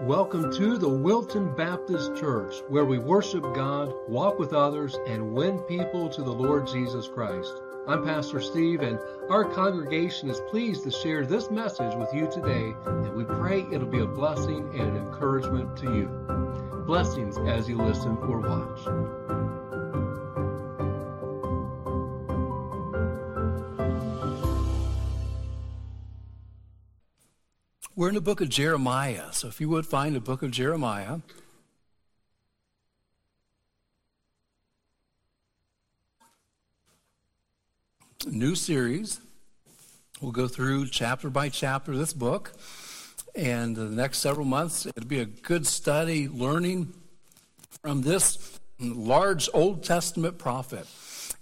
Welcome to the Wilton Baptist Church, where we worship God, walk with others, and win people to the Lord Jesus Christ. I'm Pastor Steve, and our congregation is pleased to share this message with you today, and we pray it'll be a blessing and an encouragement to you. Blessings as you listen or watch. We're in the book of Jeremiah. So if you would find the book of Jeremiah. New series. We'll go through chapter by chapter this book. And the next several months, it'll be a good study, learning from this large Old Testament prophet.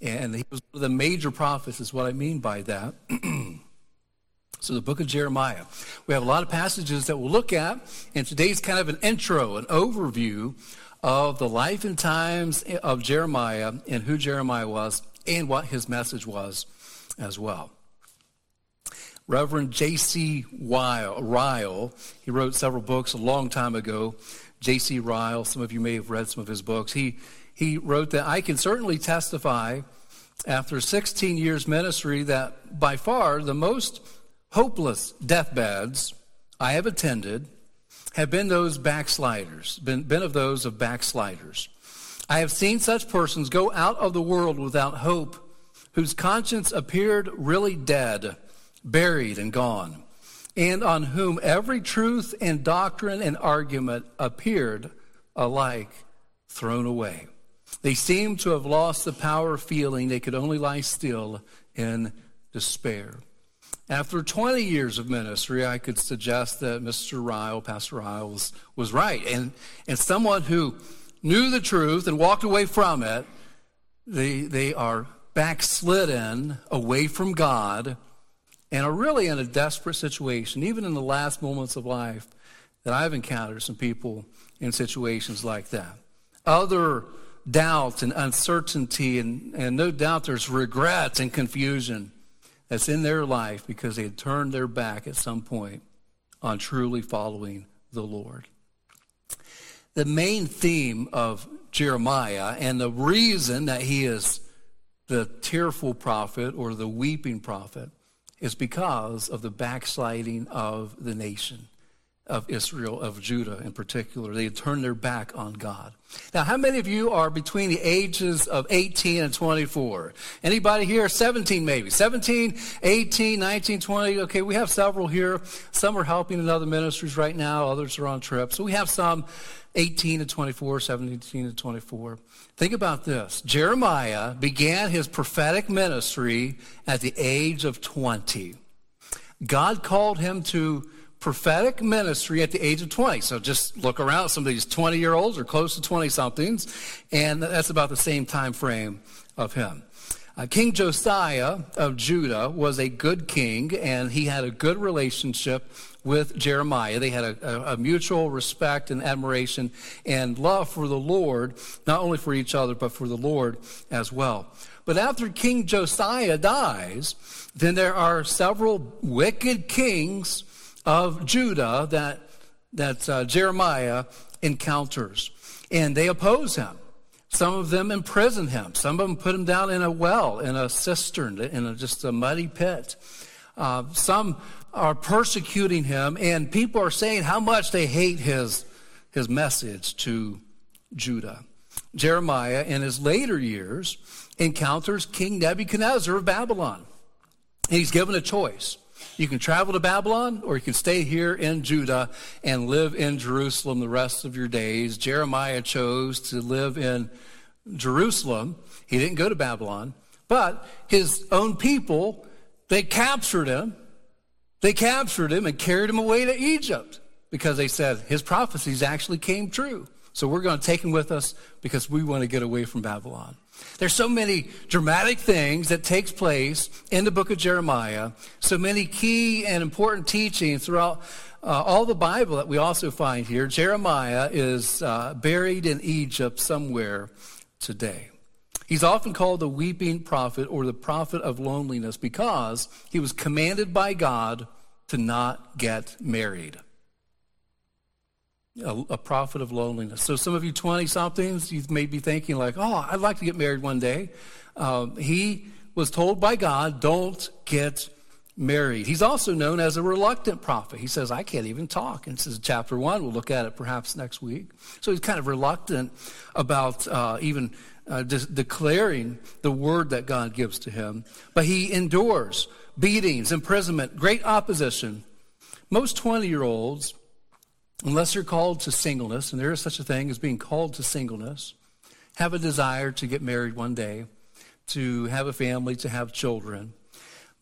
And he was one of the major prophets, is what I mean by that. So, the book of Jeremiah. We have a lot of passages that we'll look at, and today's kind of an intro, an overview of the life and times of Jeremiah and who Jeremiah was and what his message was as well. Reverend J.C. Ryle, he wrote several books a long time ago. J.C. Ryle, some of you may have read some of his books. He, he wrote that I can certainly testify after 16 years ministry that by far the most hopeless deathbeds I have attended have been those backsliders, been, been of those of backsliders. I have seen such persons go out of the world without hope, whose conscience appeared really dead, buried, and gone, and on whom every truth and doctrine and argument appeared alike thrown away. They seemed to have lost the power of feeling they could only lie still in despair. After 20 years of ministry, I could suggest that Mr. Ryle, Pastor Ryle, was, was right. And, and someone who knew the truth and walked away from it, they, they are backslidden away from God and are really in a desperate situation, even in the last moments of life, that I've encountered some people in situations like that. Other doubt and uncertainty, and, and no doubt there's regret and confusion that's in their life because they had turned their back at some point on truly following the Lord. The main theme of Jeremiah and the reason that he is the tearful prophet or the weeping prophet is because of the backsliding of the nation of Israel, of Judah in particular. They had turned their back on God. Now, how many of you are between the ages of 18 and 24? Anybody here? 17 maybe. 17, 18, 19, 20. Okay, we have several here. Some are helping in other ministries right now. Others are on trips. So we have some 18 to 24, 17 to 24. Think about this. Jeremiah began his prophetic ministry at the age of 20. God called him to prophetic ministry at the age of 20. So just look around. Some of these 20 year olds are close to 20 somethings, and that's about the same time frame of him. Uh, king Josiah of Judah was a good king, and he had a good relationship with Jeremiah. They had a, a, a, mutual respect and admiration and love for the Lord, not only for each other, but for the Lord as well. But after King Josiah dies, then there are several wicked kings of Judah that, that uh, Jeremiah encounters. And they oppose him. Some of them imprison him. Some of them put him down in a well, in a cistern, in a, just a muddy pit. Uh, some are persecuting him, and people are saying how much they hate his, his message to Judah. Jeremiah, in his later years, encounters King Nebuchadnezzar of Babylon. He's given a choice. You can travel to Babylon or you can stay here in Judah and live in Jerusalem the rest of your days. Jeremiah chose to live in Jerusalem. He didn't go to Babylon, but his own people, they captured him. They captured him and carried him away to Egypt because they said his prophecies actually came true. So we're going to take him with us because we want to get away from Babylon. There's so many dramatic things that takes place in the book of Jeremiah, so many key and important teachings throughout uh, all the Bible that we also find here. Jeremiah is uh, buried in Egypt somewhere today. He's often called the weeping prophet or the prophet of loneliness because he was commanded by God to not get married. A, a prophet of loneliness. So some of you 20 somethings, you may be thinking like, oh, I'd like to get married one day. Um, he was told by God, don't get married. He's also known as a reluctant prophet. He says, I can't even talk. And this is chapter one. We'll look at it perhaps next week. So he's kind of reluctant about uh, even uh, de- declaring the word that God gives to him. But he endures beatings, imprisonment, great opposition. Most 20 year olds unless you're called to singleness, and there is such a thing as being called to singleness, have a desire to get married one day, to have a family, to have children.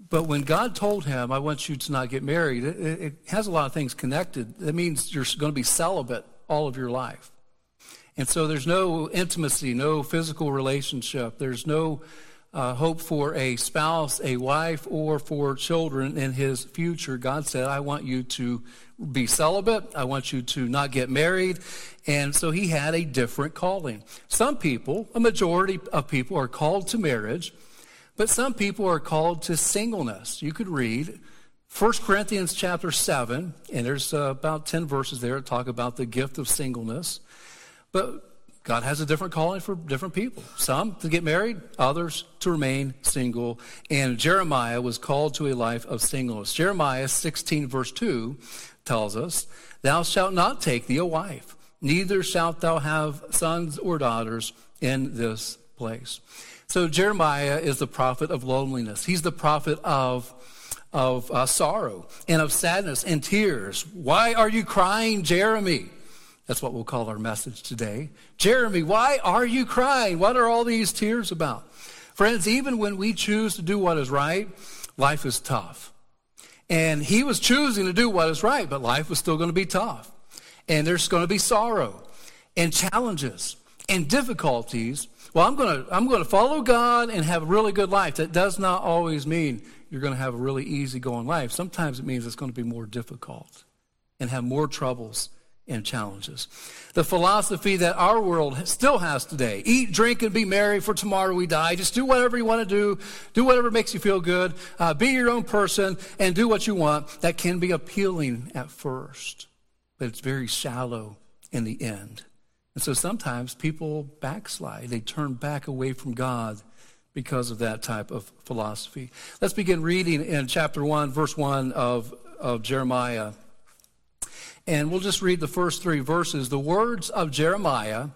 But when God told him, I want you to not get married, it, it has a lot of things connected. That means you're going to be celibate all of your life. And so there's no intimacy, no physical relationship. There's no uh, hope for a spouse, a wife, or for children in his future. God said, I want you to be celibate. I want you to not get married. And so he had a different calling. Some people, a majority of people, are called to marriage, but some people are called to singleness. You could read 1 Corinthians chapter 7, and there's uh, about 10 verses there that talk about the gift of singleness. But God has a different calling for different people. Some to get married, others to remain single. And Jeremiah was called to a life of singleness. Jeremiah 16, verse 2 tells us, Thou shalt not take thee a wife, neither shalt thou have sons or daughters in this place. So Jeremiah is the prophet of loneliness. He's the prophet of of uh, sorrow and of sadness and tears. Why are you crying, Jeremy? That's what we'll call our message today. Jeremy, why are you crying? What are all these tears about? Friends, even when we choose to do what is right, life is tough. And he was choosing to do what is right, but life was still going to be tough. And there's going to be sorrow and challenges and difficulties. Well, I'm going to, I'm going to follow God and have a really good life. That does not always mean you're going to have a really easy going life. Sometimes it means it's going to be more difficult and have more troubles and challenges. The philosophy that our world still has today eat, drink, and be merry, for tomorrow we die. Just do whatever you want to do, do whatever makes you feel good, uh, be your own person, and do what you want. That can be appealing at first, but it's very shallow in the end. And so sometimes people backslide, they turn back away from God because of that type of philosophy. Let's begin reading in chapter 1, verse 1 of, of Jeremiah. And we'll just read the first three verses. The words of Jeremiah,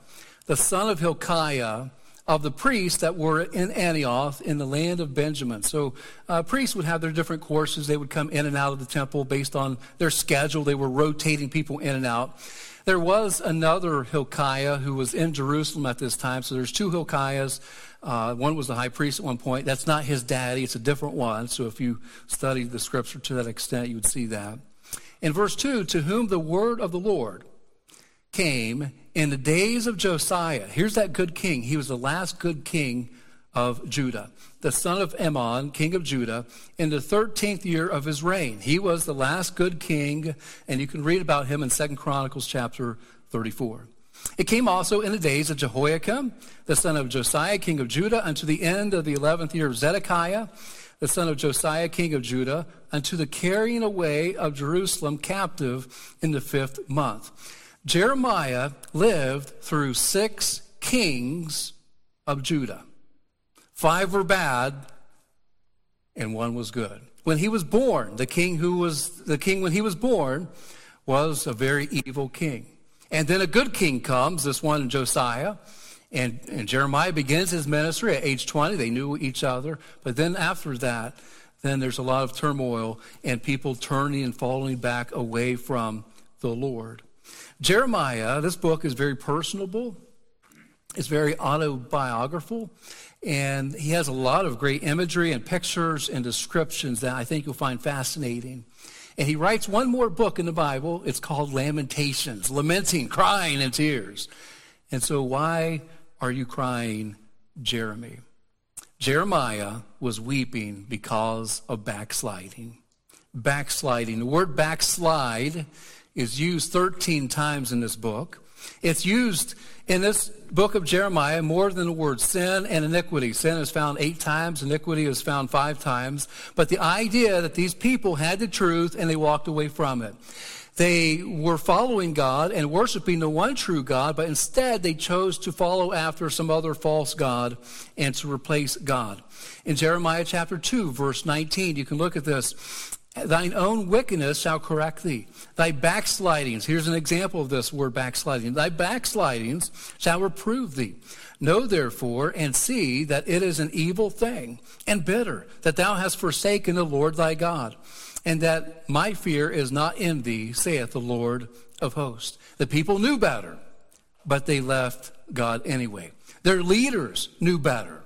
the son of Hilkiah, of the priests that were in Anathoth in the land of Benjamin. So uh, priests would have their different courses. They would come in and out of the temple based on their schedule. They were rotating people in and out. There was another Hilkiah who was in Jerusalem at this time. So there's two Hilkiahs. Uh, one was the high priest at one point. That's not his daddy. It's a different one. So if you studied the scripture to that extent, you would see that. In verse 2, to whom the word of the Lord came in the days of Josiah. Here's that good king. He was the last good king of Judah, the son of Amon, king of Judah, in the 13th year of his reign. He was the last good king, and you can read about him in 2 Chronicles chapter 34. It came also in the days of Jehoiakim, the son of Josiah, king of Judah, unto the end of the 11th year of Zedekiah the son of Josiah, king of Judah, unto the carrying away of Jerusalem captive in the fifth month. Jeremiah lived through six kings of Judah. Five were bad, and one was good. When he was born, the king who was the king when he was born was a very evil king. And then a good king comes, this one Josiah, and, and Jeremiah begins his ministry at age 20. They knew each other. But then after that, then there's a lot of turmoil and people turning and falling back away from the Lord. Jeremiah, this book is very personable. It's very autobiographical. And he has a lot of great imagery and pictures and descriptions that I think you'll find fascinating. And he writes one more book in the Bible. It's called Lamentations, lamenting, crying, and tears. And so, why are you crying, Jeremy? Jeremiah was weeping because of backsliding. Backsliding. The word backslide is used 13 times in this book. It's used in this book of Jeremiah more than the word sin and iniquity. Sin is found eight times, iniquity is found five times. But the idea that these people had the truth and they walked away from it. They were following God and worshiping the one true God, but instead they chose to follow after some other false God and to replace God. In Jeremiah chapter 2, verse 19, you can look at this. Thine own wickedness shall correct thee. Thy backslidings, here's an example of this word backsliding. Thy backslidings shall reprove thee. Know therefore and see that it is an evil thing and bitter that thou hast forsaken the Lord thy God and that my fear is not in thee, saith the Lord of hosts. The people knew better, but they left God anyway. Their leaders knew better,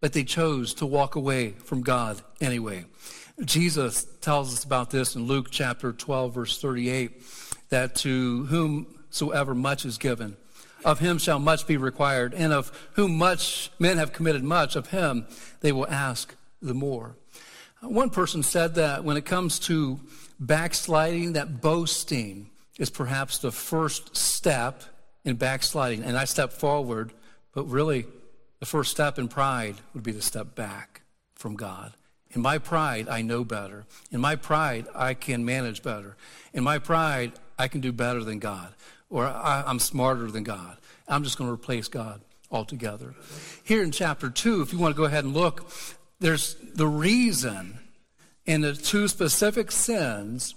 but they chose to walk away from God anyway. Jesus tells us about this in Luke chapter 12, verse 38, that to whomsoever much is given, of him shall much be required, and of whom much men have committed much, of him they will ask the more. One person said that when it comes to backsliding, that boasting is perhaps the first step in backsliding. And I step forward, but really the first step in pride would be to step back from God. In my pride, I know better. In my pride, I can manage better. In my pride, I can do better than God. Or I, am smarter than God. I'm just going to replace God altogether. Here in chapter 2, if you want to go ahead and look, there's the reason in the two specific sins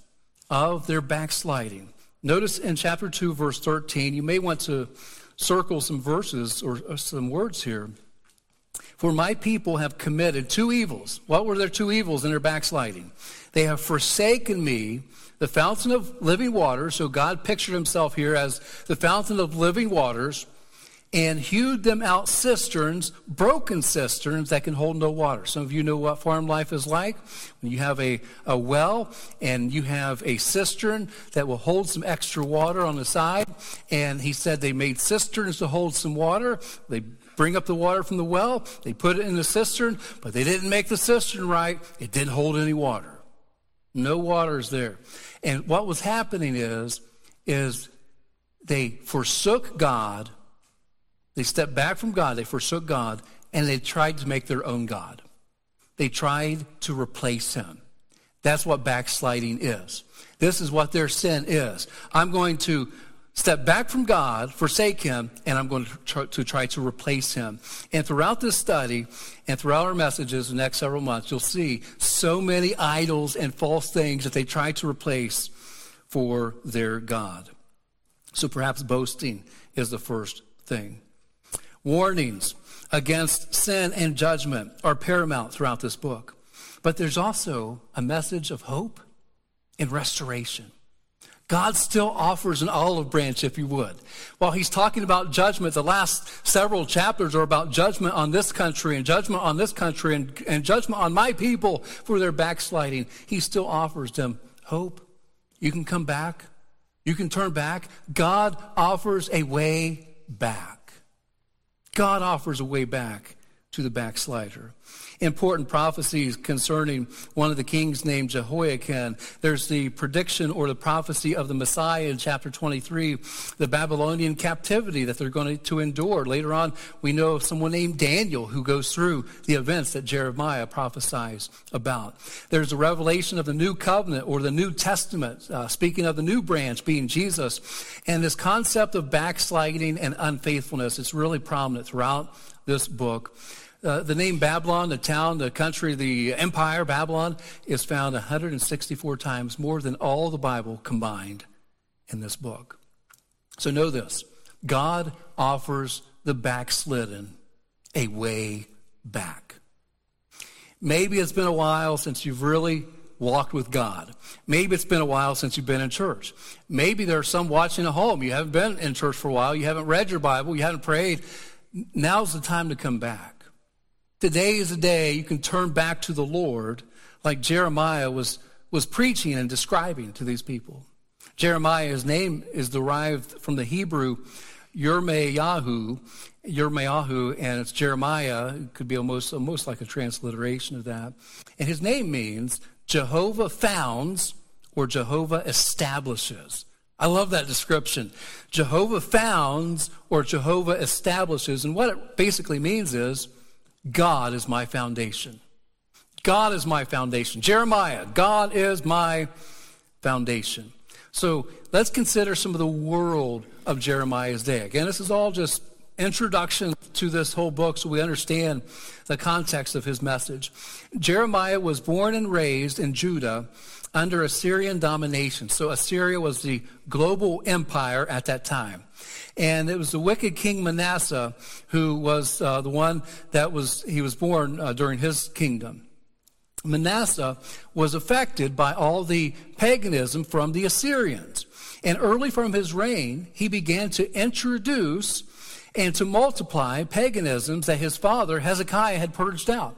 of their backsliding. Notice in chapter 2, verse 13, you may want to circle some verses or, or some words here. For my people have committed two evils. What were their two evils in their backsliding? They have forsaken me, the fountain of living waters. So God pictured himself here as the fountain of living waters and hewed them out cisterns, broken cisterns that can hold no water. Some of you know what farm life is like. When you have a, a well and you have a cistern that will hold some extra water on the side. And he said they made cisterns to hold some water. They bring up the water from the well, they put it in the cistern, but they didn't make the cistern right. It didn't hold any water. No water is there. And what was happening is, is they forsook God they stepped back from God, they forsook God, and they tried to make their own God. They tried to replace him. That's what backsliding is. This is what their sin is. I'm going to step back from God, forsake him, and I'm going to try, to replace him. And throughout this study and throughout our messages the next several months, you'll see so many idols and false things that they try to replace for their God. So perhaps boasting is the first thing. Warnings against sin and judgment are paramount throughout this book. But there's also a message of hope and restoration. God still offers an olive branch, if you would. While he's talking about judgment, the last several chapters are about judgment on this country and judgment on this country and, and judgment on my people for their backsliding. He still offers them hope. You can come back. You can turn back. God offers a way back. God offers a way back to the backslider important prophecies concerning one of the kings named Jehoiakim. There's the prediction or the prophecy of the Messiah in chapter 23, the Babylonian captivity that they're going to endure. Later on, we know of someone named Daniel who goes through the events that Jeremiah prophesies about. There's a revelation of the new covenant or the New Testament, uh, speaking of the new branch being Jesus. And this concept of backsliding and unfaithfulness is really prominent throughout this book. Uh, the name Babylon, the town, the country, the empire, Babylon, is found 164 times more than all the Bible combined in this book. So know this God offers the backslidden a way back. Maybe it's been a while since you've really walked with God. Maybe it's been a while since you've been in church. Maybe there are some watching at home. You haven't been in church for a while. You haven't read your Bible. You haven't prayed. Now's the time to come back. Today is a day you can turn back to the Lord like Jeremiah was, was preaching and describing to these people. Jeremiah's name is derived from the Hebrew Yirmeyahu, Yirmeyahu, and it's Jeremiah. It could be almost, almost like a transliteration of that. And his name means Jehovah founds or Jehovah establishes. I love that description. Jehovah founds or Jehovah establishes. And what it basically means is God is my foundation. God is my foundation. Jeremiah, God is my foundation. So let's consider some of the world of Jeremiah's day. Again, this is all just introduction to this whole book so we understand the context of his message. Jeremiah was born and raised in Judah under Assyrian domination. So Assyria was the global empire at that time. And it was the wicked king Manasseh who was uh, the one that was, he was born uh, during his kingdom. Manasseh was affected by all the paganism from the Assyrians. And early from his reign, he began to introduce and to multiply paganisms that his father Hezekiah had purged out.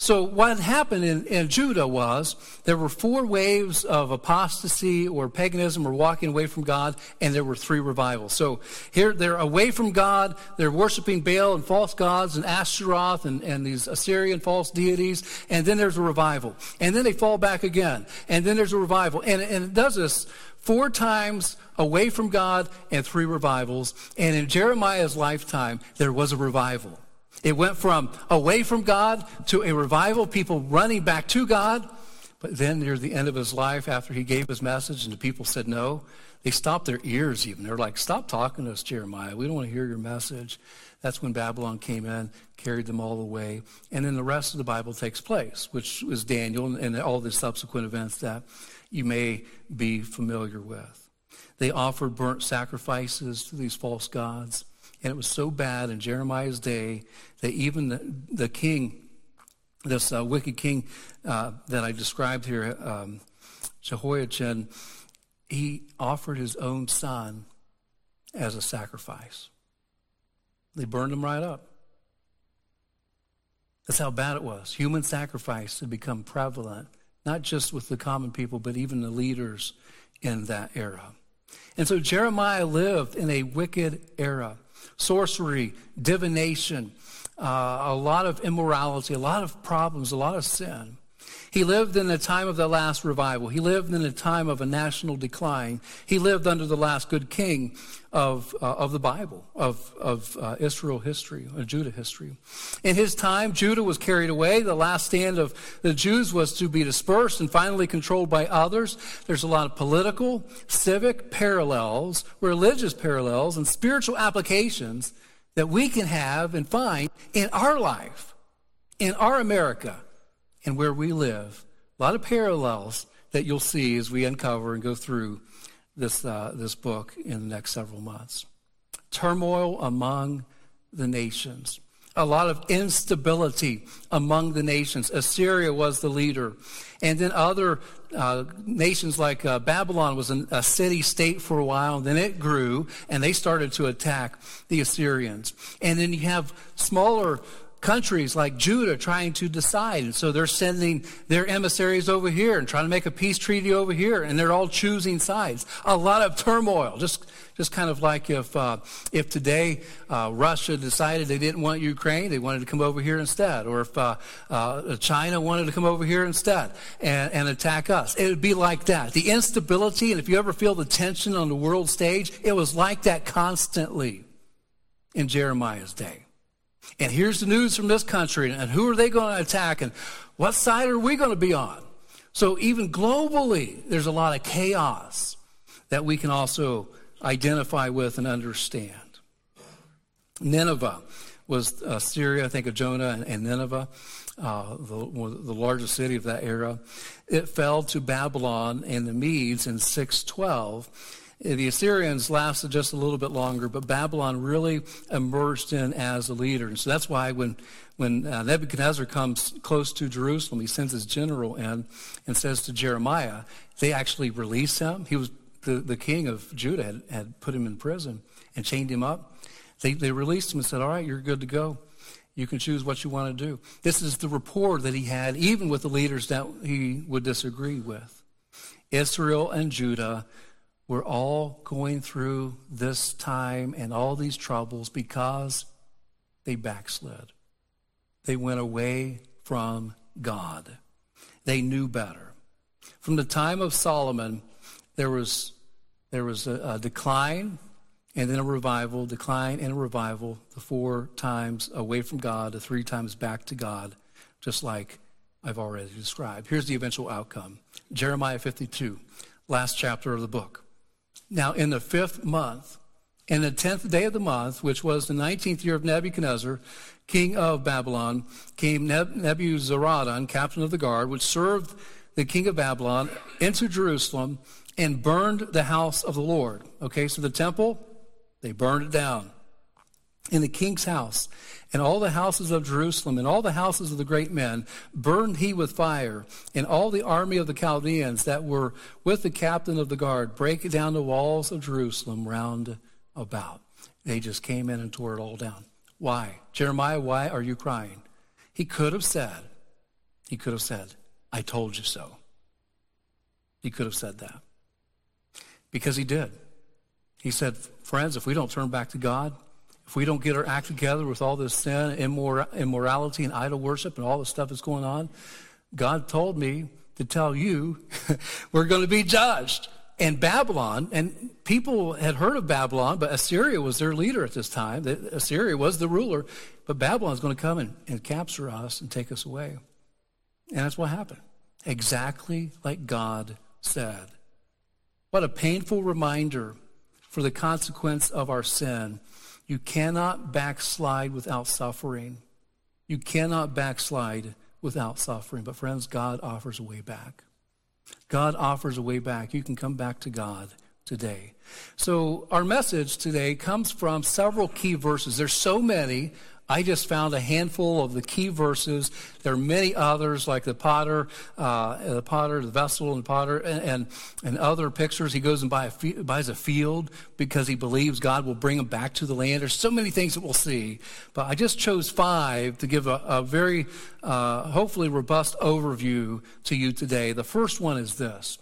So what happened in, in, Judah was there were four waves of apostasy or paganism or walking away from God, and there were three revivals. So here they're away from God, they're worshiping Baal and false gods and Ashtaroth and, and these Assyrian false deities, and then there's a revival. And then they fall back again, and then there's a revival. And, and it does this four times away from God and three revivals. And in Jeremiah's lifetime, there was a revival. It went from away from God to a revival, people running back to God. But then near the end of his life, after he gave his message and the people said no, they stopped their ears even. They're like, stop talking to us, Jeremiah. We don't want to hear your message. That's when Babylon came in, carried them all away. And then the rest of the Bible takes place, which was Daniel and all the subsequent events that you may be familiar with. They offered burnt sacrifices to these false gods. And it was so bad in Jeremiah's day that even the, the king, this uh, wicked king uh, that I described here, um, Jehoiachin, he offered his own son as a sacrifice. They burned him right up. That's how bad it was. Human sacrifice had become prevalent, not just with the common people, but even the leaders in that era. And so Jeremiah lived in a wicked era sorcery, divination, uh, a lot of immorality, a lot of problems, a lot of sin. He lived in the time of the last revival. He lived in the time of a national decline. He lived under the last good king of, uh, of the Bible, of, of uh, Israel history, or Judah history. In his time, Judah was carried away. The last stand of the Jews was to be dispersed and finally controlled by others. There's a lot of political, civic parallels, religious parallels, and spiritual applications that we can have and find in our life, in our America and where we live. A lot of parallels that you'll see as we uncover and go through this, uh, this book in the next several months. Turmoil among the nations. A lot of instability among the nations. Assyria was the leader. And then other uh, nations like uh, Babylon was an, a city state for a while, and then it grew, and they started to attack the Assyrians. And then you have smaller countries like Judah trying to decide. And so they're sending their emissaries over here and trying to make a peace treaty over here, and they're all choosing sides. A lot of turmoil, just just kind of like if uh, if today uh, Russia decided they didn't want Ukraine, they wanted to come over here instead, or if uh, uh China wanted to come over here instead and, and attack us, it would be like that. The instability, and if you ever feel the tension on the world stage, it was like that constantly in Jeremiah's day. And here's the news from this country, and who are they going to attack, and what side are we going to be on? So, even globally, there's a lot of chaos that we can also identify with and understand. Nineveh was uh, Syria, I think of Jonah and, and Nineveh, uh, the, the largest city of that era. It fell to Babylon and the Medes in 612 the Assyrians lasted just a little bit longer, but Babylon really emerged in as a leader. And so that's why when, when uh, Nebuchadnezzar comes close to Jerusalem, he sends his general in and says to Jeremiah, they actually release him. He was the, the king of Judah had, had put him in prison and chained him up. They, they released him and said, All right, you're good to go. You can choose what you want to do. This is the rapport that he had, even with the leaders that he would disagree with. Israel and Judah we're all going through this time and all these troubles because they backslid. They went away from God. They knew better. From the time of Solomon, there was, there was a, a decline and then a revival, decline and a revival, the four times away from God, the three times back to God, just like I've already described. Here's the eventual outcome Jeremiah 52, last chapter of the book. Now, in the fifth month, in the tenth day of the month, which was the nineteenth year of Nebuchadnezzar, king of Babylon, came Neb- Nebuzaradan, captain of the guard, which served the king of Babylon, into Jerusalem and burned the house of the Lord. Okay, so the temple, they burned it down. In the king's house, and all the houses of Jerusalem, and all the houses of the great men, burned he with fire, and all the army of the Chaldeans that were with the captain of the guard brake down the walls of Jerusalem round about. They just came in and tore it all down. Why? Jeremiah, why are you crying? He could have said, he could have said, I told you so. He could have said that. Because he did. He said, Friends, if we don't turn back to God, if we don't get our act together with all this sin, immor- immorality, and idol worship, and all the stuff that's going on, God told me to tell you we're going to be judged. And Babylon, and people had heard of Babylon, but Assyria was their leader at this time. Assyria was the ruler, but Babylon is going to come and, and capture us and take us away. And that's what happened. Exactly like God said. What a painful reminder for the consequence of our sin. You cannot backslide without suffering. You cannot backslide without suffering. But, friends, God offers a way back. God offers a way back. You can come back to God today. So, our message today comes from several key verses. There's so many. I just found a handful of the key verses. There are many others, like the potter, uh, the potter, the vessel, and the potter, and, and, and other pictures. He goes and buy a, buys a field because he believes God will bring him back to the land. There's so many things that we'll see, but I just chose five to give a, a very, uh, hopefully, robust overview to you today. The first one is this.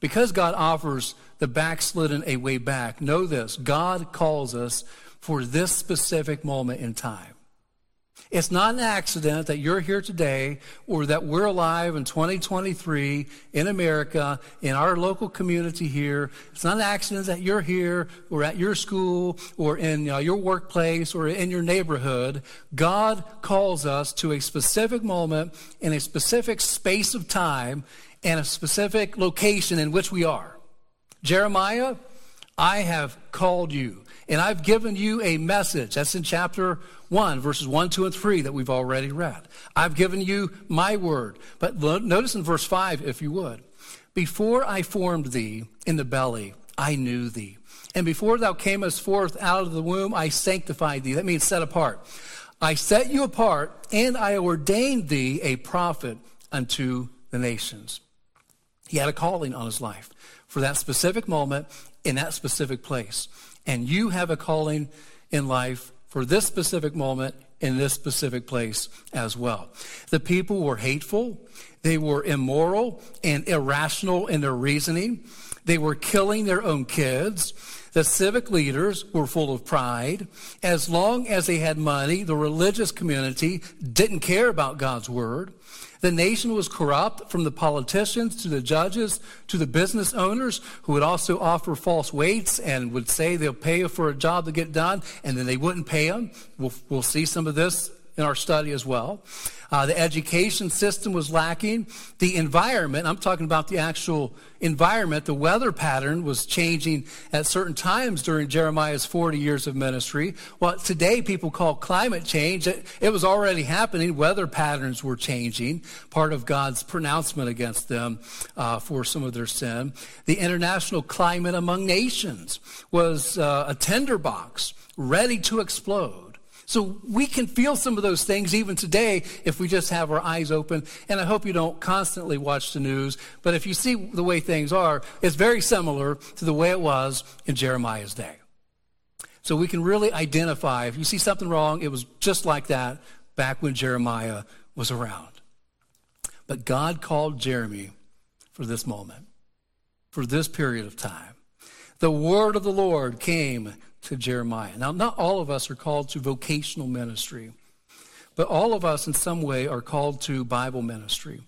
Because God offers the backslidden a way back, know this God calls us for this specific moment in time. It's not an accident that you're here today or that we're alive in 2023 in America, in our local community here. It's not an accident that you're here or at your school or in your workplace or in your neighborhood. God calls us to a specific moment in a specific space of time and a specific location in which we are. Jeremiah, I have called you and I've given you a message. That's in chapter 1, verses 1, 2, and 3 that we've already read. I've given you my word. But notice in verse 5, if you would. Before I formed thee in the belly, I knew thee. And before thou camest forth out of the womb, I sanctified thee. That means set apart. I set you apart, and I ordained thee a prophet unto the nations. He had a calling on his life for that specific moment in that specific place. And you have a calling in life for this specific moment in this specific place as well. The people were hateful, they were immoral and irrational in their reasoning, they were killing their own kids. The civic leaders were full of pride. As long as they had money, the religious community didn't care about God's word. The nation was corrupt from the politicians to the judges to the business owners who would also offer false weights and would say they'll pay you for a job to get done and then they wouldn't pay them. We'll, we'll see some of this in our study as well. Uh, the education system was lacking. The environment, I'm talking about the actual environment, the weather pattern was changing at certain times during Jeremiah's 40 years of ministry. What today people call climate change, it, it was already happening. Weather patterns were changing, part of God's pronouncement against them uh, for some of their sin. The international climate among nations was uh, a tinderbox ready to explode. So we can feel some of those things even today if we just have our eyes open. And I hope you don't constantly watch the news, but if you see the way things are, it's very similar to the way it was in Jeremiah's day. So we can really identify if you see something wrong, it was just like that back when Jeremiah was around. But God called Jeremy for this moment, for this period of time. The word of the Lord came to Jeremiah. Now, not all of us are called to vocational ministry, but all of us in some way are called to Bible ministry.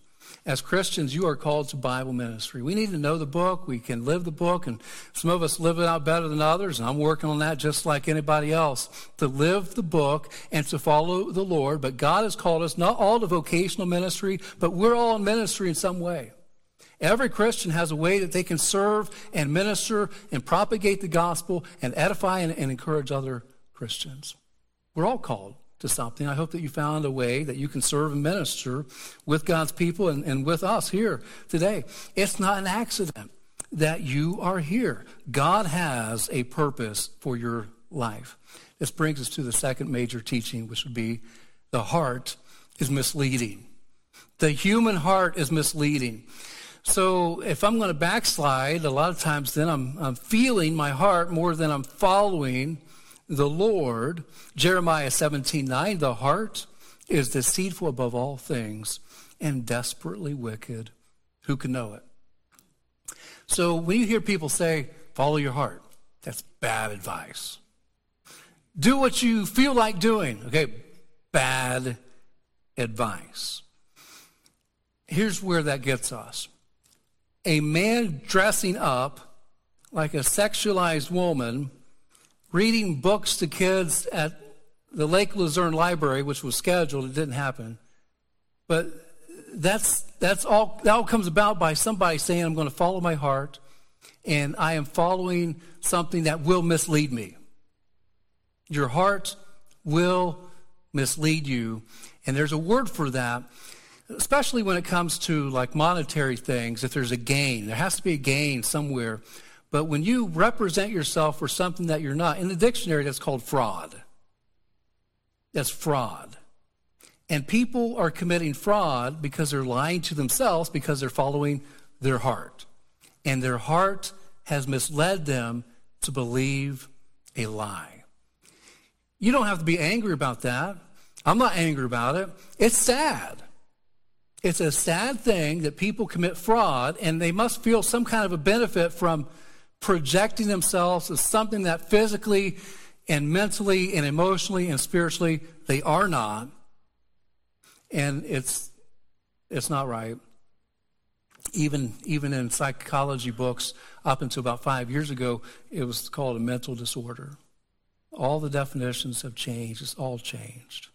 As Christians, you are called to Bible ministry. We need to know the book. We can live the book, and some of us live it out better than others, and I'm working on that just like anybody else, to live the book and to follow the Lord. But God has called us not all to vocational ministry, but we're all in ministry in some way. Every Christian has a way that they can serve and minister and propagate the gospel and edify and, and encourage other Christians. We're all called to something. I hope that you found a way that you can serve and minister with God's people and, and with us here today. It's not an accident that you are here. God has a purpose for your life. This brings us to the second major teaching, which would be the heart is misleading. The human heart is misleading. So if I'm going to backslide, a lot of times then I'm, I'm feeling my heart more than I'm following the Lord. Jeremiah 17 9, the heart is deceitful above all things and desperately wicked. Who can know it? So when you hear people say, follow your heart, that's bad advice. Do what you feel like doing, okay? Bad advice. Here's where that gets us a man dressing up like a sexualized woman, reading books to kids at the Lake Luzerne Library, which was scheduled, it didn't happen. But that's, that's all, that all comes about by somebody saying, I'm going to follow my heart, and I am following something that will mislead me. Your heart will mislead you. And there's a word for that especially when it comes to like monetary things, if there's a gain, there has to be a gain somewhere. But when you represent yourself for something that you're not, in the dictionary, that's called fraud. That's fraud. And people are committing fraud because they're lying to themselves because they're following their heart. And their heart has misled them to believe a lie. You don't have to be angry about that. I'm not angry about it. It's sad. It's a sad thing that people commit fraud and they must feel some kind of a benefit from projecting themselves as something that physically and mentally and emotionally and spiritually they are not. And it's it's not right. Even even in psychology books up until about 5 years ago it was called a mental disorder. All the definitions have changed. It's all changed.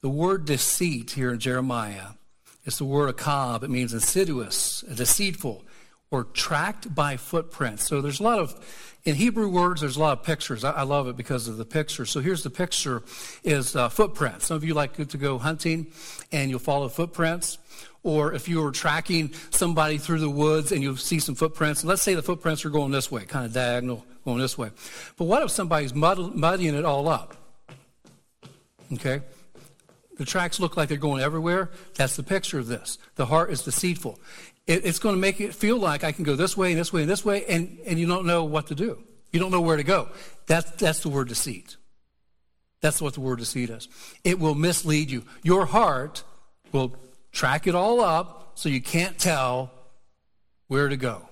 The word deceit here in Jeremiah it's the word akab. It means insidious, deceitful, or tracked by footprints. So there's a lot of, in Hebrew words, there's a lot of pictures. I, I love it because of the picture. So here's the picture is uh, footprints. Some of you like to go hunting and you'll follow footprints. Or if you were tracking somebody through the woods and you see some footprints, and let's say the footprints are going this way, kind of diagonal, going this way. But what if somebody's mud- muddying it all up? Okay? The tracks look like they're going everywhere. That's the picture of this. The heart is deceitful. It, it's going to make it feel like I can go this way and this way and this way, and, and you don't know what to do. You don't know where to go. That's, that's the word deceit. That's what the word deceit is. It will mislead you. Your heart will track it all up so you can't tell where to go.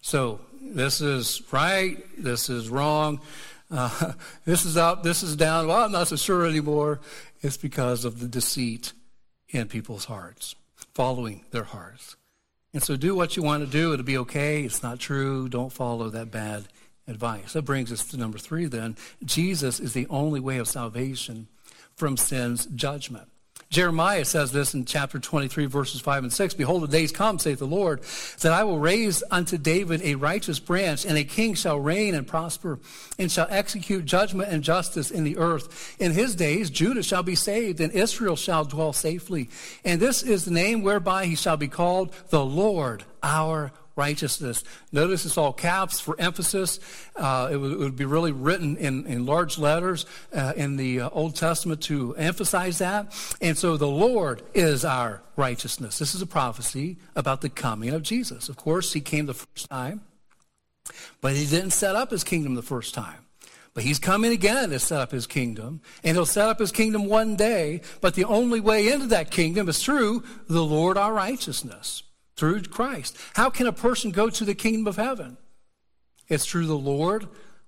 So this is right, this is wrong, uh, this is up, this is down. Well, I'm not so sure anymore. It's because of the deceit in people's hearts, following their hearts. And so do what you want to do. It'll be okay. It's not true. Don't follow that bad advice. That brings us to number three then. Jesus is the only way of salvation from sin's judgment. Jeremiah says this in chapter 23, verses 5 and 6. Behold, the days come, saith the Lord, that I will raise unto David a righteous branch, and a king shall reign and prosper, and shall execute judgment and justice in the earth. In his days, Judah shall be saved, and Israel shall dwell safely. And this is the name whereby he shall be called the Lord our righteousness. Notice it's all caps for emphasis. Uh, it, would, it, would, be really written in, in large letters uh, in the uh, Old Testament to emphasize that. And so the Lord is our righteousness. This is a prophecy about the coming of Jesus. Of course, he came the first time, but he didn't set up his kingdom the first time. But he's coming again to set up his kingdom, and he'll set up his kingdom one day. But the only way into that kingdom is through the Lord our righteousness through Christ. How can a person go to the kingdom of heaven? It's through the Lord,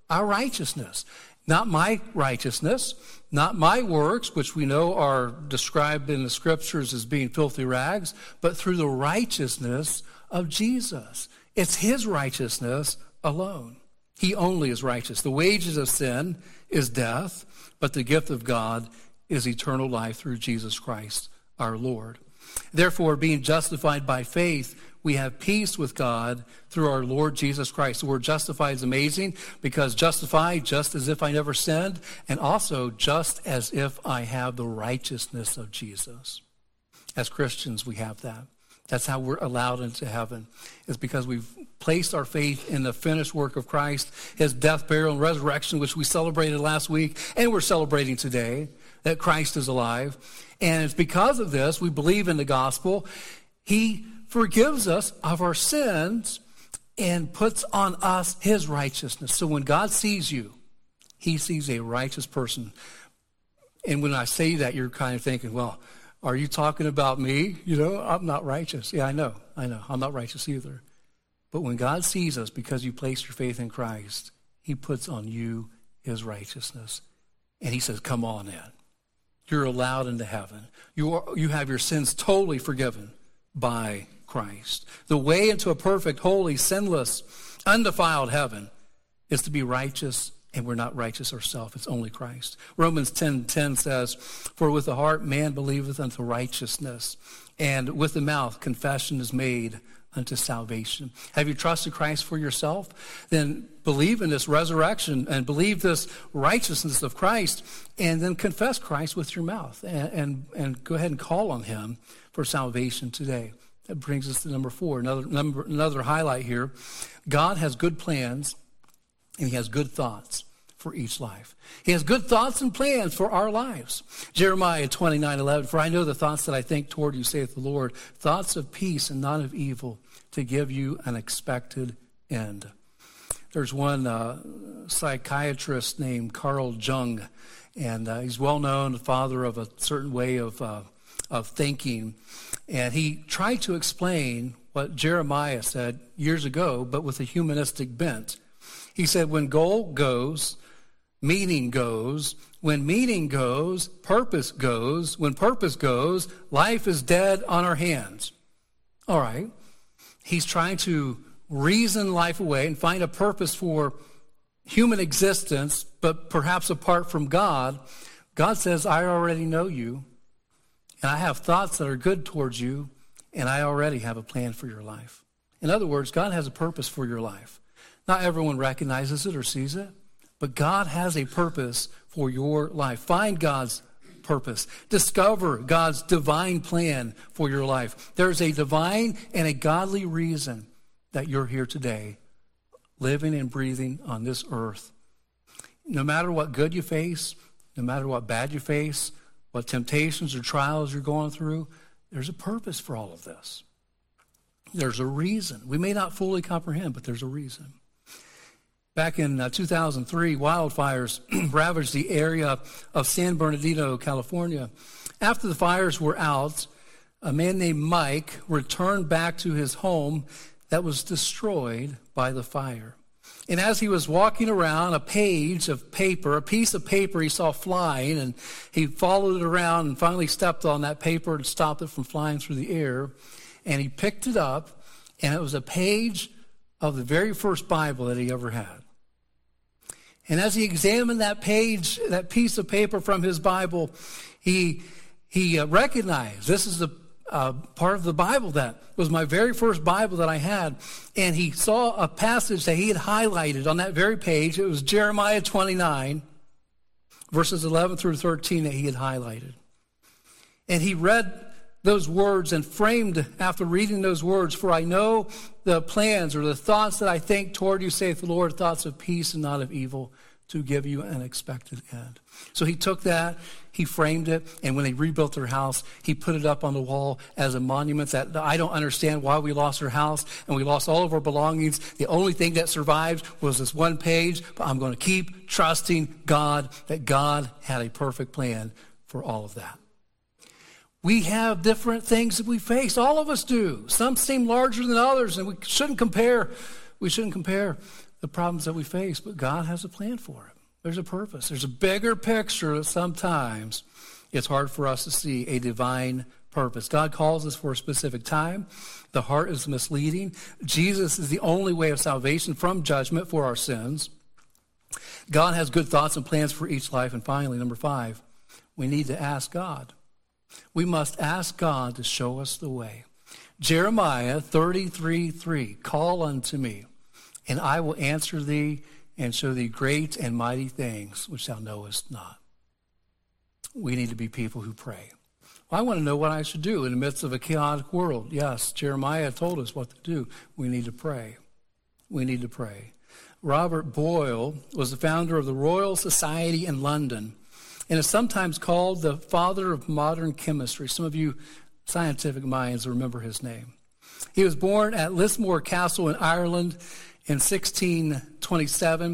our righteousness. Not my righteousness, not my works, which we know are described in the scriptures as being filthy rags, but through the righteousness of Jesus. It's his righteousness alone. He only is righteous. The wages of sin is death, but the gift of God is eternal life through Jesus Christ our Lord. Therefore, being justified by faith, we have peace with God through our Lord Jesus Christ. The word justified is amazing because justified just as if I never sinned, and also just as if I have the righteousness of Jesus. As Christians, we have that. That's how we're allowed into heaven. It's because we've placed our faith in the finished work of Christ, his death, burial, and resurrection, which we celebrated last week, and we're celebrating today that Christ is alive. And it's because of this we believe in the gospel. He forgives us of our sins and puts on us his righteousness. So when God sees you, he sees a righteous person. And when I say that, you're kind of thinking, well, are you talking about me? You know, I'm not righteous. Yeah, I know. I know. I'm not righteous either. But when God sees us because you place your faith in Christ, he puts on you his righteousness. And he says, come on in. You're allowed into heaven. You, are, you have your sins totally forgiven by Christ. The way into a perfect, holy, sinless, undefiled heaven is to be righteous, and we're not righteous ourselves. It's only Christ. Romans 10 10 says, For with the heart man believeth unto righteousness, and with the mouth confession is made unto salvation. Have you trusted Christ for yourself? Then believe in this resurrection and believe this righteousness of Christ, and then confess Christ with your mouth and, and, and go ahead and call on him for salvation today. That brings us to number four. Another, number, another highlight here God has good plans and He has good thoughts for each life. He has good thoughts and plans for our lives. Jeremiah 29 11, For I know the thoughts that I think toward you, saith the Lord, thoughts of peace and not of evil, to give you an expected end. There's one uh, psychiatrist named Carl Jung, and uh, he's well known, the father of a certain way of, uh, of thinking. And he tried to explain what Jeremiah said years ago, but with a humanistic bent. He said, when goal goes, meaning goes. When meaning goes, purpose goes. When purpose goes, life is dead on our hands. All right. He's trying to reason life away and find a purpose for human existence, but perhaps apart from God. God says, I already know you. And I have thoughts that are good towards you, and I already have a plan for your life. In other words, God has a purpose for your life. Not everyone recognizes it or sees it, but God has a purpose for your life. Find God's purpose. Discover God's divine plan for your life. There's a divine and a godly reason that you're here today, living and breathing on this earth. No matter what good you face, no matter what bad you face, what temptations or trials you're going through, there's a purpose for all of this. There's a reason. We may not fully comprehend, but there's a reason. Back in uh, 2003, wildfires ravaged the area of San Bernardino, California. After the fires were out, a man named Mike returned back to his home that was destroyed by the fire. And as he was walking around, a page of paper, a piece of paper he saw flying, and he followed it around and finally stepped on that paper and stopped it from flying through the air. And he picked it up, and it was a page of the very first Bible that he ever had. And as he examined that page, that piece of paper from his Bible, he, he uh, recognized this is the uh, part of the Bible that was my very first Bible that I had. And he saw a passage that he had highlighted on that very page. It was Jeremiah 29, verses 11 through 13 that he had highlighted. And he read those words and framed after reading those words, For I know the plans or the thoughts that I think toward you, saith the Lord, thoughts of peace and not of evil, to give you an expected end. So he took that, he framed it, and when they rebuilt their house, he put it up on the wall as a monument that I don't understand why we lost our house and we lost all of our belongings. The only thing that survived was this one page, but I'm going to keep trusting God that God had a perfect plan for all of that. We have different things that we face. All of us do. Some seem larger than others, and we shouldn't compare. We shouldn't compare the problems that we face, but God has a plan for it. There's a purpose. There's a bigger picture that sometimes it's hard for us to see a divine purpose. God calls us for a specific time. The heart is misleading. Jesus is the only way of salvation from judgment for our sins. God has good thoughts and plans for each life. And finally, number five, we need to ask God We must ask God to show us the way. Jeremiah 33 3 Call unto me, and I will answer thee and show thee great and mighty things which thou knowest not. We need to be people who pray. I want to know what I should do in the midst of a chaotic world. Yes, Jeremiah told us what to do. We need to pray. We need to pray. Robert Boyle was the founder of the Royal Society in London and is sometimes called the father of modern chemistry. Some of you scientific minds remember his name. He was born at Lismore Castle in Ireland in 1627.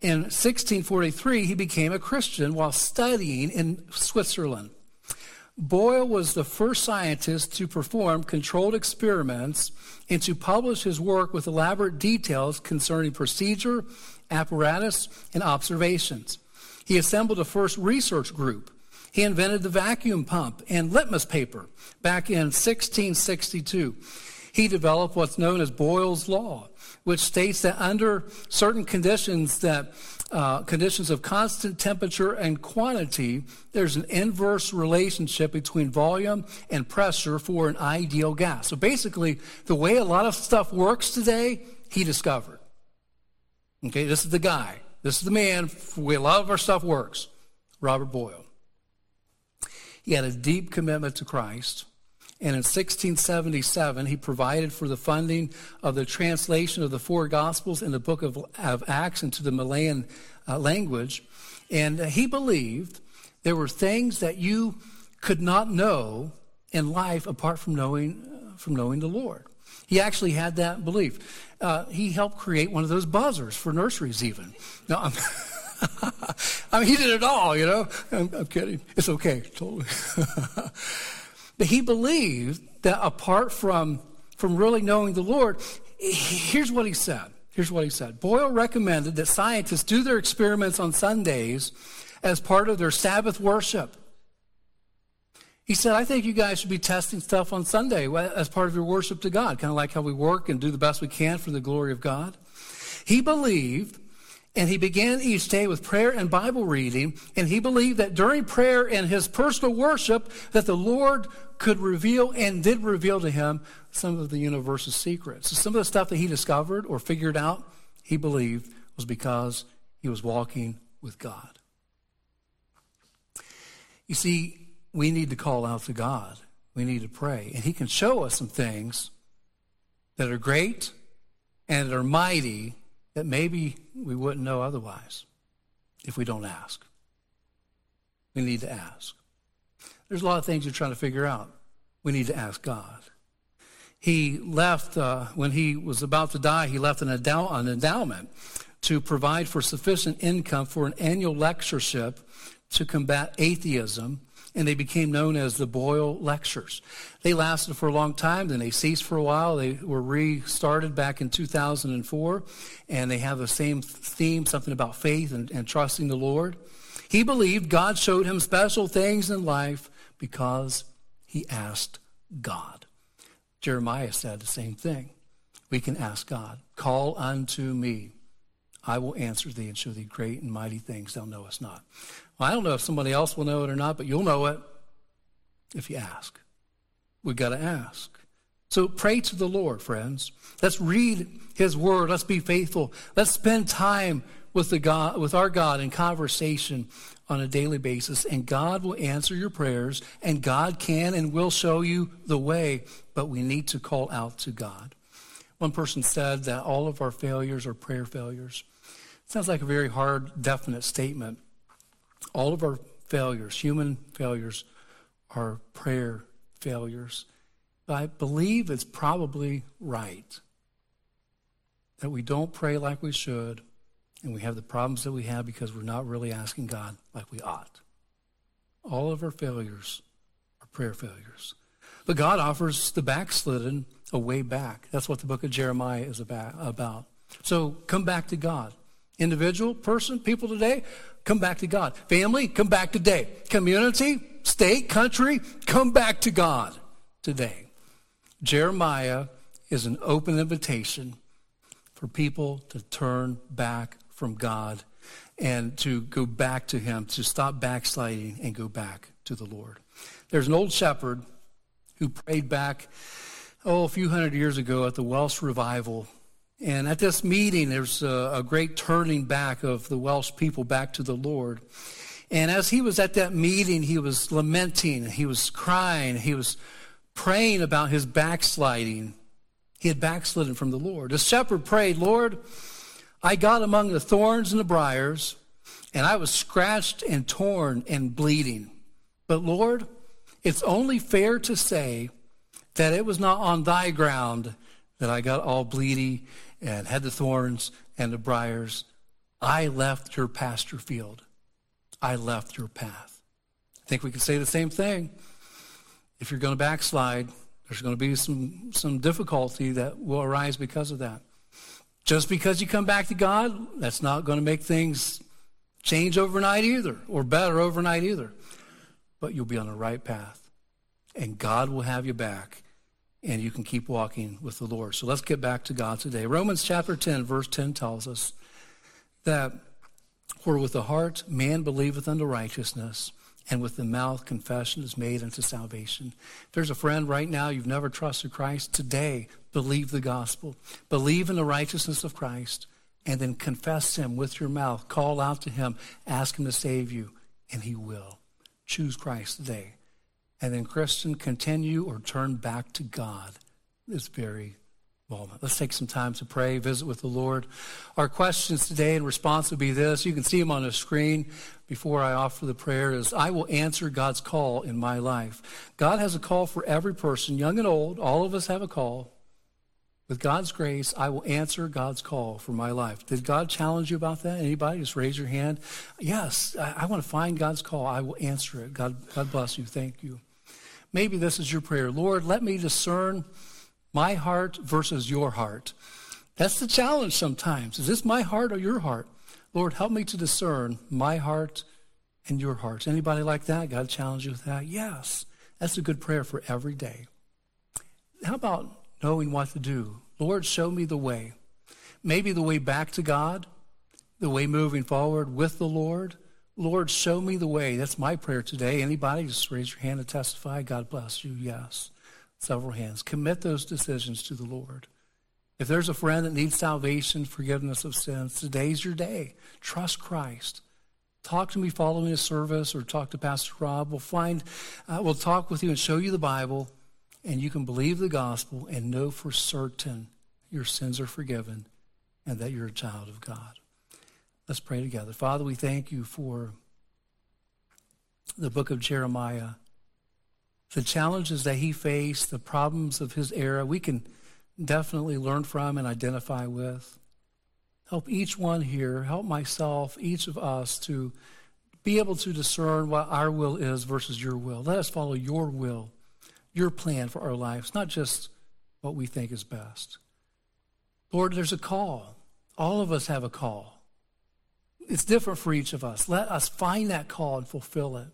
In 1643, he became a Christian while studying in Switzerland. Boyle was the first scientist to perform controlled experiments and to publish his work with elaborate details concerning procedure, apparatus, and observations. He assembled a first research group. He invented the vacuum pump and litmus paper back in 1662. He developed what's known as Boyle's Law, which states that under certain conditions that uh, conditions of constant temperature and quantity, there's an inverse relationship between volume and pressure for an ideal gas. So basically, the way a lot of stuff works today, he discovered. Okay, this is the guy. This is the man. Lot of our stuff works. Robert Boyle. He had a deep commitment to Christ. And in 1677, he provided for the funding of the translation of the four Gospels in the book of, of Acts into the Malayan uh, language. And he believed there were things that you could not know in life apart from knowing, uh, from knowing the Lord. He actually had that belief. Uh, he helped create one of those buzzers for nurseries, even. I mean, he did it all, you know. I'm, I'm kidding. It's okay, totally. But he believed that apart from, from really knowing the Lord, here's what he said. Here's what he said. Boyle recommended that scientists do their experiments on Sundays as part of their Sabbath worship. He said, I think you guys should be testing stuff on Sunday as part of your worship to God, kind of like how we work and do the best we can for the glory of God. He believed and he began each day with prayer and Bible reading, and he believed that during prayer and his personal worship that the Lord could reveal and did reveal to him some of the universe's secrets. So some of the stuff that he discovered or figured out, he believed was because he was walking with God. You see, we need to call out to God. We need to pray. And he can show us some things that are great and that are mighty that maybe we wouldn't know otherwise if we don't ask. We need to ask. There's a lot of things you're trying to figure out. We need to ask God. He left, uh, when he was about to die, he left an, endow- an endowment to provide for sufficient income for an annual lectureship to combat atheism and they became known as the Boyle Lectures. They lasted for a long time, then they ceased for a while. They were restarted back in 2004, and they have the same theme, something about faith and, and trusting the Lord. He believed God showed him special things in life because he asked God. Jeremiah said the same thing. We can ask God, Call unto me. I will answer thee and show thee great and mighty things thou knowest not. I don't know if somebody else will know it or not, but you'll know it if you ask. We've got to ask. So pray to the Lord, friends. Let's read his word. Let's be faithful. Let's spend time with the God with our God in conversation on a daily basis and God will answer your prayers and God can and will show you the way, but we need to call out to God. One person said that all of our failures are prayer failures. Sounds like a very hard, definite statement. All of our failures, human failures, are prayer failures. I believe it's probably right that we don't pray like we should, and we have the problems that we have because we're not really asking God like we ought. All of our failures are prayer failures. But God offers the backslidden a way back. That's what the book of Jeremiah is about. So come back to God. Individual, person, people today, come back to God. Family, come back today. Community, state, country, come back to God today. Jeremiah is an open invitation for people to turn back from God and to go back to Him, to stop backsliding and go back to the Lord. There's an old shepherd who prayed back, oh, a few hundred years ago at the Welsh revival. And at this meeting, there's a, a great turning back of the Welsh people back to the Lord. And as he was at that meeting, he was lamenting, he was crying, he was praying about his backsliding. He had backslidden from the Lord. The shepherd prayed, Lord, I got among the thorns and the briars, and I was scratched and torn and bleeding. But Lord, it's only fair to say that it was not on thy ground that I got all bleedy and had the thorns and the briars. I left your pasture field. I left your path. I think we can say the same thing. If you're going to backslide, there's going to be some, some difficulty that will arise because of that. Just because you come back to God, that's not going to make things change overnight either, or better overnight either. But you'll be on the right path, and God will have you back, and you can keep walking with the Lord. So let's get back to God today. Romans chapter 10, verse 10 tells us that for with the heart man believeth unto righteousness, and with the mouth confession is made unto salvation. If there's a friend right now you've never trusted Christ, today believe the gospel. Believe in the righteousness of Christ, and then confess him with your mouth. Call out to him, ask him to save you, and he will. Choose Christ today. And then, Christian, continue or turn back to God this very moment. Let's take some time to pray, visit with the Lord. Our questions today in response will be this. You can see them on the screen before I offer the prayer is I will answer God's call in my life. God has a call for every person, young and old. All of us have a call. With God's grace, I will answer God's call for my life. Did God challenge you about that? Anybody? Just raise your hand. Yes, I, I want to find God's call. I will answer it. God, God bless you. Thank you. Maybe this is your prayer. Lord, let me discern my heart versus your heart. That's the challenge sometimes. Is this my heart or your heart? Lord, help me to discern my heart and your heart. Anybody like that? God challenge you with that? Yes. That's a good prayer for every day. How about knowing what to do. Lord, show me the way. Maybe the way back to God, the way moving forward with the Lord. Lord, show me the way. That's my prayer today. Anybody, just raise your hand to testify. God bless you. Yes. Several hands. Commit those decisions to the Lord. If there's a friend that needs salvation, forgiveness of sins, today's your day. Trust Christ. Talk to me following a service or talk to Pastor Rob. We'll find, uh, we'll talk with you and show you the Bible and you can believe the gospel and know for certain your sins are forgiven and that you're a child of God. Let's pray together. Father, we thank you for the book of Jeremiah. The challenges that he faced, the problems of his era, we can definitely learn from and identify with. Help each one here, help myself, each of us to be able to discern what our will is versus your will. Let us follow your will your plan for our lives, not just what we think is best. Lord, there's a call. All of us have a call. It's different for each of us. Let us find that call and fulfill it.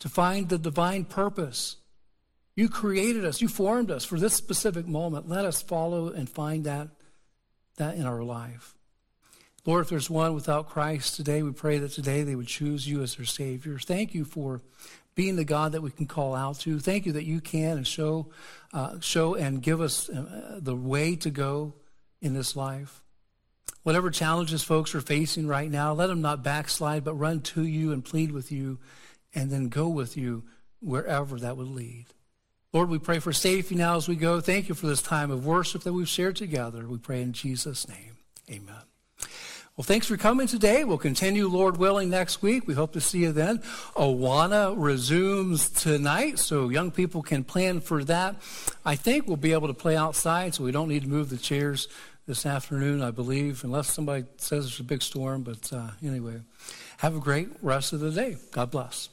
To find the divine purpose. You created us, you formed us for this specific moment. Let us follow and find that, that in our life. Lord, if there's one without Christ today, we pray that today they would choose you as their Savior. Thank you for being the God that we can call out to. Thank you that you can and show, uh, show and give us uh, the way to go in this life. Whatever challenges folks are facing right now, let them not backslide, but run to you and plead with you and then go with you wherever that would lead. Lord, we pray for safety now as we go. Thank you for this time of worship that we've shared together. We pray in Jesus' name. Amen. Well, thanks for coming today. We'll continue, Lord willing, next week. We hope to see you then. Awana resumes tonight, so young people can plan for that. I think we'll be able to play outside, so we don't need to move the chairs this afternoon, I believe, unless somebody says it's a big storm. But uh, anyway, have a great rest of the day. God bless.